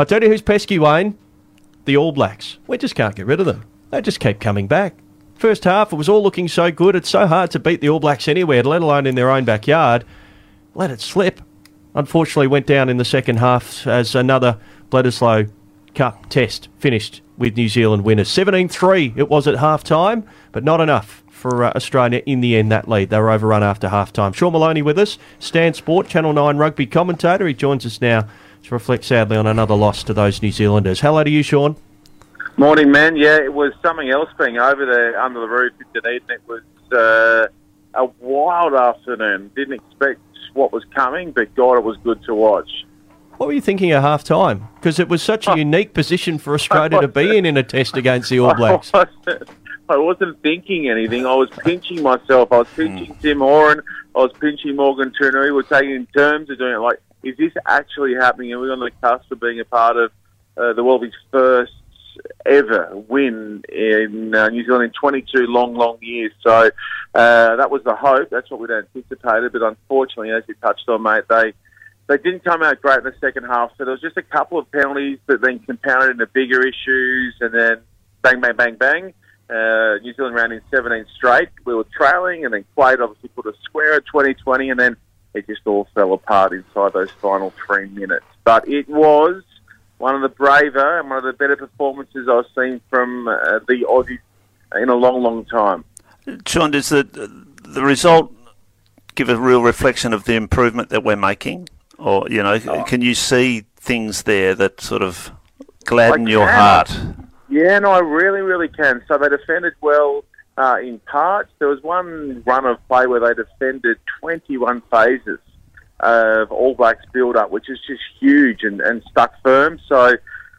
I tell you who's pesky, Wayne. The All Blacks. We just can't get rid of them. They just keep coming back. First half, it was all looking so good. It's so hard to beat the All Blacks anywhere, let alone in their own backyard. Let it slip. Unfortunately, went down in the second half as another Bledisloe Cup test finished with New Zealand winners. 17 3 it was at half time, but not enough for uh, Australia in the end, that lead. They were overrun after half time. Sean Maloney with us, Stan Sport, Channel 9 rugby commentator. He joins us now to reflect sadly on another loss to those New Zealanders. Hello to you, Sean. Morning, man. Yeah, it was something else being over there under the roof in Dunedin. It was uh, a wild afternoon. Didn't expect what was coming, but God, it was good to watch. What were you thinking at half time? Because it was such a unique position for Australia to be in in a test against the All Blacks. I wasn't, I wasn't thinking anything. I was pinching myself. I was pinching Tim Horan. I was pinching Morgan Turinui. We were taking turns of doing it. Like, is this actually happening? Are we on the cusp of being a part of uh, the world's first ever win in uh, New Zealand in 22 long, long years. So uh, that was the hope. That's what we'd anticipated. But unfortunately, as you touched on, mate, they they didn't come out great in the second half. So there was just a couple of penalties that then compounded into bigger issues, and then bang, bang, bang, bang. Uh, New Zealand ran in 17 straight. We were trailing, and then Quade obviously put a square at 2020, and then it just all fell apart inside those final three minutes. But it was one of the braver and one of the better performances I've seen from uh, the Aussies in a long, long time. Sean, does the the result give a real reflection of the improvement that we're making, or you know, oh. can you see things there that sort of gladden your heart? Yeah, no, I really, really can. So they defended well uh, in parts. There was one run of play where they defended 21 phases of All Blacks build up, which is just huge and, and stuck firm. So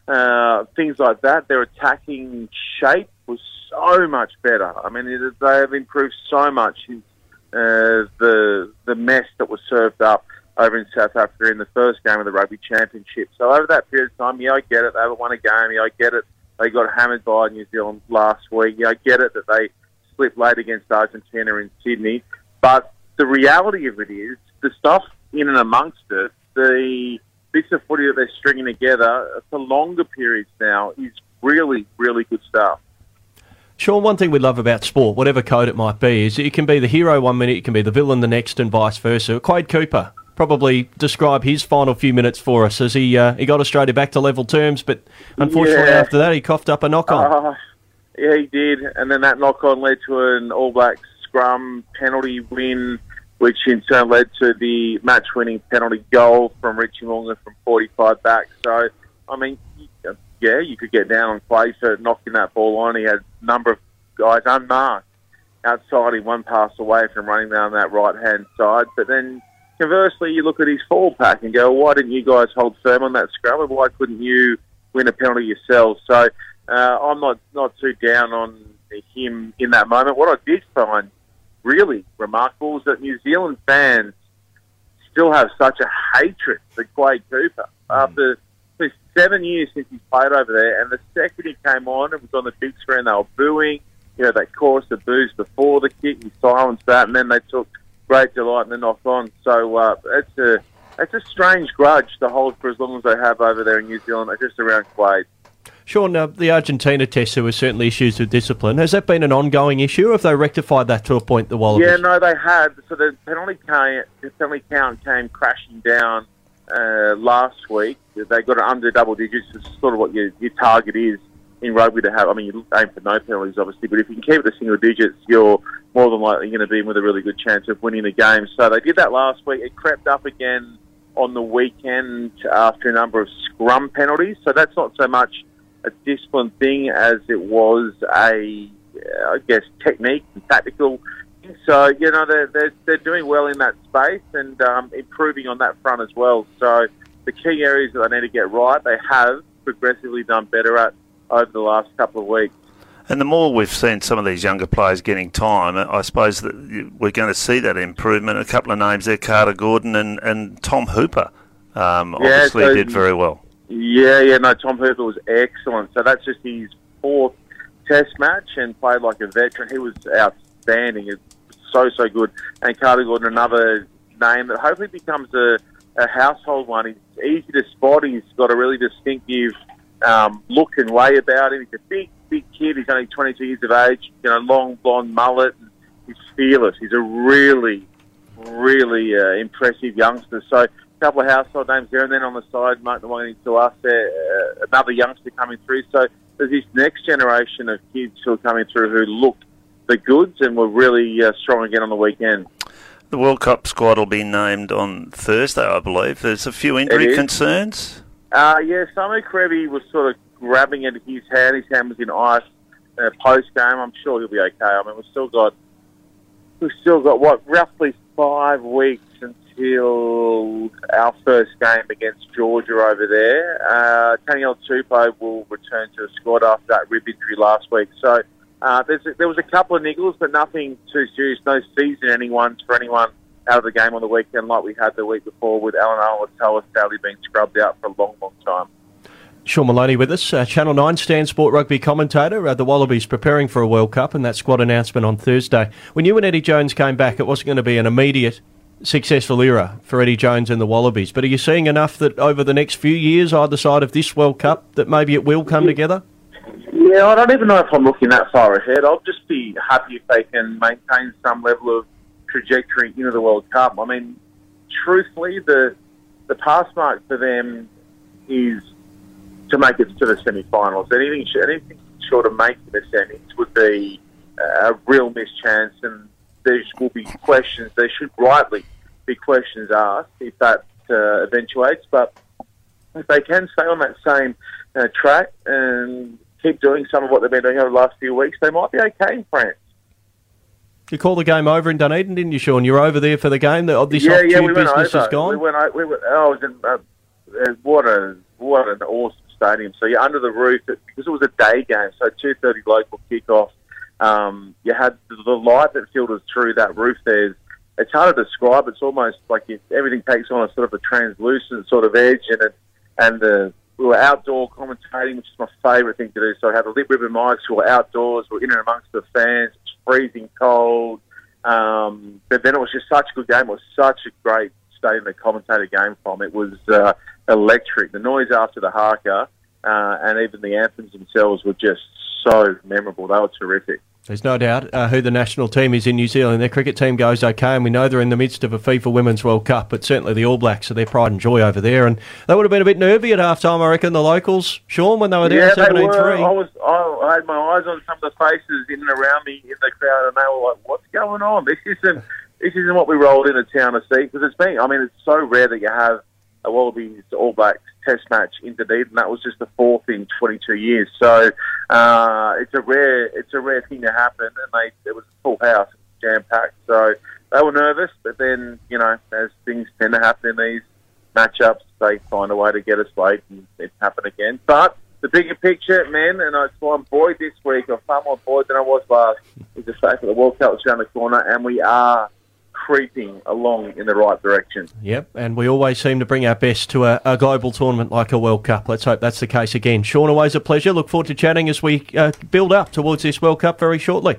uh, things like that, their attacking shape was so much better. I mean, it, they have improved so much in uh, the the mess that was served up over in South Africa in the first game of the Rugby Championship. So over that period of time, yeah, I get it. They haven't won a game. Yeah, I get it. They got hammered by New Zealand last week. Yeah, I get it that they slipped late against Argentina in Sydney. But the reality of it is, the stuff in and amongst it, the bits of footy that they're stringing together for longer periods now is really, really good stuff. Sean, one thing we love about sport, whatever code it might be, is it can be the hero one minute, it can be the villain the next, and vice versa. Quade Cooper, probably describe his final few minutes for us as he uh, he got Australia back to level terms, but unfortunately yeah. after that he coughed up a knock on. Uh, yeah, he did, and then that knock on led to an All Blacks scrum penalty win which in turn led to the match-winning penalty goal from Richie Mo'unga from 45 back. So, I mean, yeah, you could get down on play for knocking that ball on. He had a number of guys unmarked outside him, one pass away from running down that right-hand side. But then, conversely, you look at his full pack and go, why didn't you guys hold firm on that scrum? And why couldn't you win a penalty yourselves? So, uh, I'm not, not too down on him in that moment. What I did find really remarkable is that New Zealand fans still have such a hatred for Quade Cooper mm. after seven years since he's played over there. And the second he came on and was on the big screen, they were booing. You know, they caused the boos before the kick. He silenced that, and then they took great delight in the knock on. So uh, it's a it's a strange grudge to hold for as long as they have over there in New Zealand, just around Quade. Sean, uh, the Argentina test, there were certainly issues with discipline. Has that been an ongoing issue, have they rectified that to a point, the Wallabies? Yeah, no, they had. So the penalty count, the penalty count came crashing down uh, last week. They got it under double digits. It's sort of what your, your target is in rugby to have. I mean, you aim for no penalties, obviously, but if you can keep it to single digits, you're more than likely going to be with a really good chance of winning the game. So they did that last week. It crept up again on the weekend after a number of scrum penalties. So that's not so much a discipline thing as it was a, I guess, technique and tactical. So you know they're they're, they're doing well in that space and um, improving on that front as well. So the key areas that they need to get right, they have progressively done better at over the last couple of weeks. And the more we've seen some of these younger players getting time, I suppose that we're going to see that improvement. A couple of names there, Carter Gordon and, and Tom Hooper, um, yeah, obviously so did very well. Yeah, yeah, no, Tom Hooper was excellent. So that's just his fourth test match and played like a veteran. He was outstanding. It's so, so good. And Carter Gordon, another name that hopefully becomes a, a household one. He's easy to spot. He's got a really distinctive um, look and way about him. He's a big, big kid. He's only 22 years of age. You know, long blonde mullet. He's fearless. He's a really, really uh, impressive youngster. So couple of household names there, and then on the side, Mark Nwangani to us, there, uh, another youngster coming through. So there's this next generation of kids who are coming through who look the goods and were really uh, strong again on the weekend. The World Cup squad will be named on Thursday, I believe. There's a few injury concerns. Uh, yeah, Samu Kerevi was sort of grabbing at his hand. His hand was in ice uh, post game. I'm sure he'll be okay. I mean, we've still got we've still got what roughly five weeks until our first game against Georgia over there. Uh, Taniela Tupou will return to the squad after that rib injury last week. So uh, there was a couple of niggles, but nothing too serious. No season ones for anyone out of the game on the weekend like we had the week before with Allan Alaalatoa sadly being scrubbed out for a long, long time. Sean Maloney with us, uh, Channel 9 Stan Sport rugby commentator. Uh, the Wallabies preparing for a World Cup and that squad announcement on Thursday. When you and Eddie Jones came back, it wasn't going to be an immediate successful era for Eddie Jones and the Wallabies. But are you seeing enough that over the next few years, either side of this World Cup, that maybe it will come together? Yeah, I don't even know if I'm looking that far ahead. I'll just be happy if they can maintain some level of trajectory into the World Cup. I mean, truthfully, the the pass mark for them is to make it to the semi-finals. Anything, anything short of making the semis would be a real missed chance, and there will be questions. There should rightly be questions asked if that uh, eventuates. But if they can stay on that same uh, track and keep doing some of what they've been doing over the last few weeks, they might be okay in France. You called the game over in Dunedin, didn't you, Sean? You were over there for the game. The, this yeah, yeah, we went business over. is gone. We went. We went oh, was in, uh, uh, what a what an awesome stadium. So you're under the roof because it was a day game. So two thirty local kickoff. Um, you had the light that filters through that roof. There's it's hard to describe. It's almost like everything takes on a sort of a translucent sort of edge, and it, and the we were outdoor commentating, which is my favourite thing to do. So I had a lip ribbon mics. We were outdoors. We were in and amongst the fans. It was freezing cold. Um, but then it was just such a good game. It was such a great stadium to commentate a game from. It was uh, electric. The noise after the haka uh, and even the anthems themselves were just so memorable. They were terrific. There's no doubt uh, who the national team is in New Zealand. Their cricket team goes okay, and we know they're in the midst of a FIFA Women's World Cup, but certainly the All Blacks are their pride and joy over there. And they would have been a bit nervy at half time, I reckon, the locals, Sean, when they were down yeah, 17 3. I, was, I, I had my eyes on some of the faces in and around me in the crowd, and they were like, what's going on? This isn't, this isn't what we rolled into town to see. Because it's been, I mean, it's so rare that you have a Wallabies All Blacks Test match in Dunedin. That was just the fourth in 22 years. So uh, it's a rare it's a rare thing to happen, and they it was a full house, jam packed. So they were nervous, but then you know as things tend to happen in these matchups, they find a way to get us late, and it happened again. But the bigger picture, man, and that's why I'm buoyed this week. I'm far more buoyed than I was last. Is the fact that the World Cup is around the corner, and we are creeping along in the right direction. Yep, and we always seem to bring our best to a, a, global tournament like a World Cup. Let's hope that's the case again. Sean, always a pleasure. Look forward to chatting as we uh, build up towards this World Cup very shortly.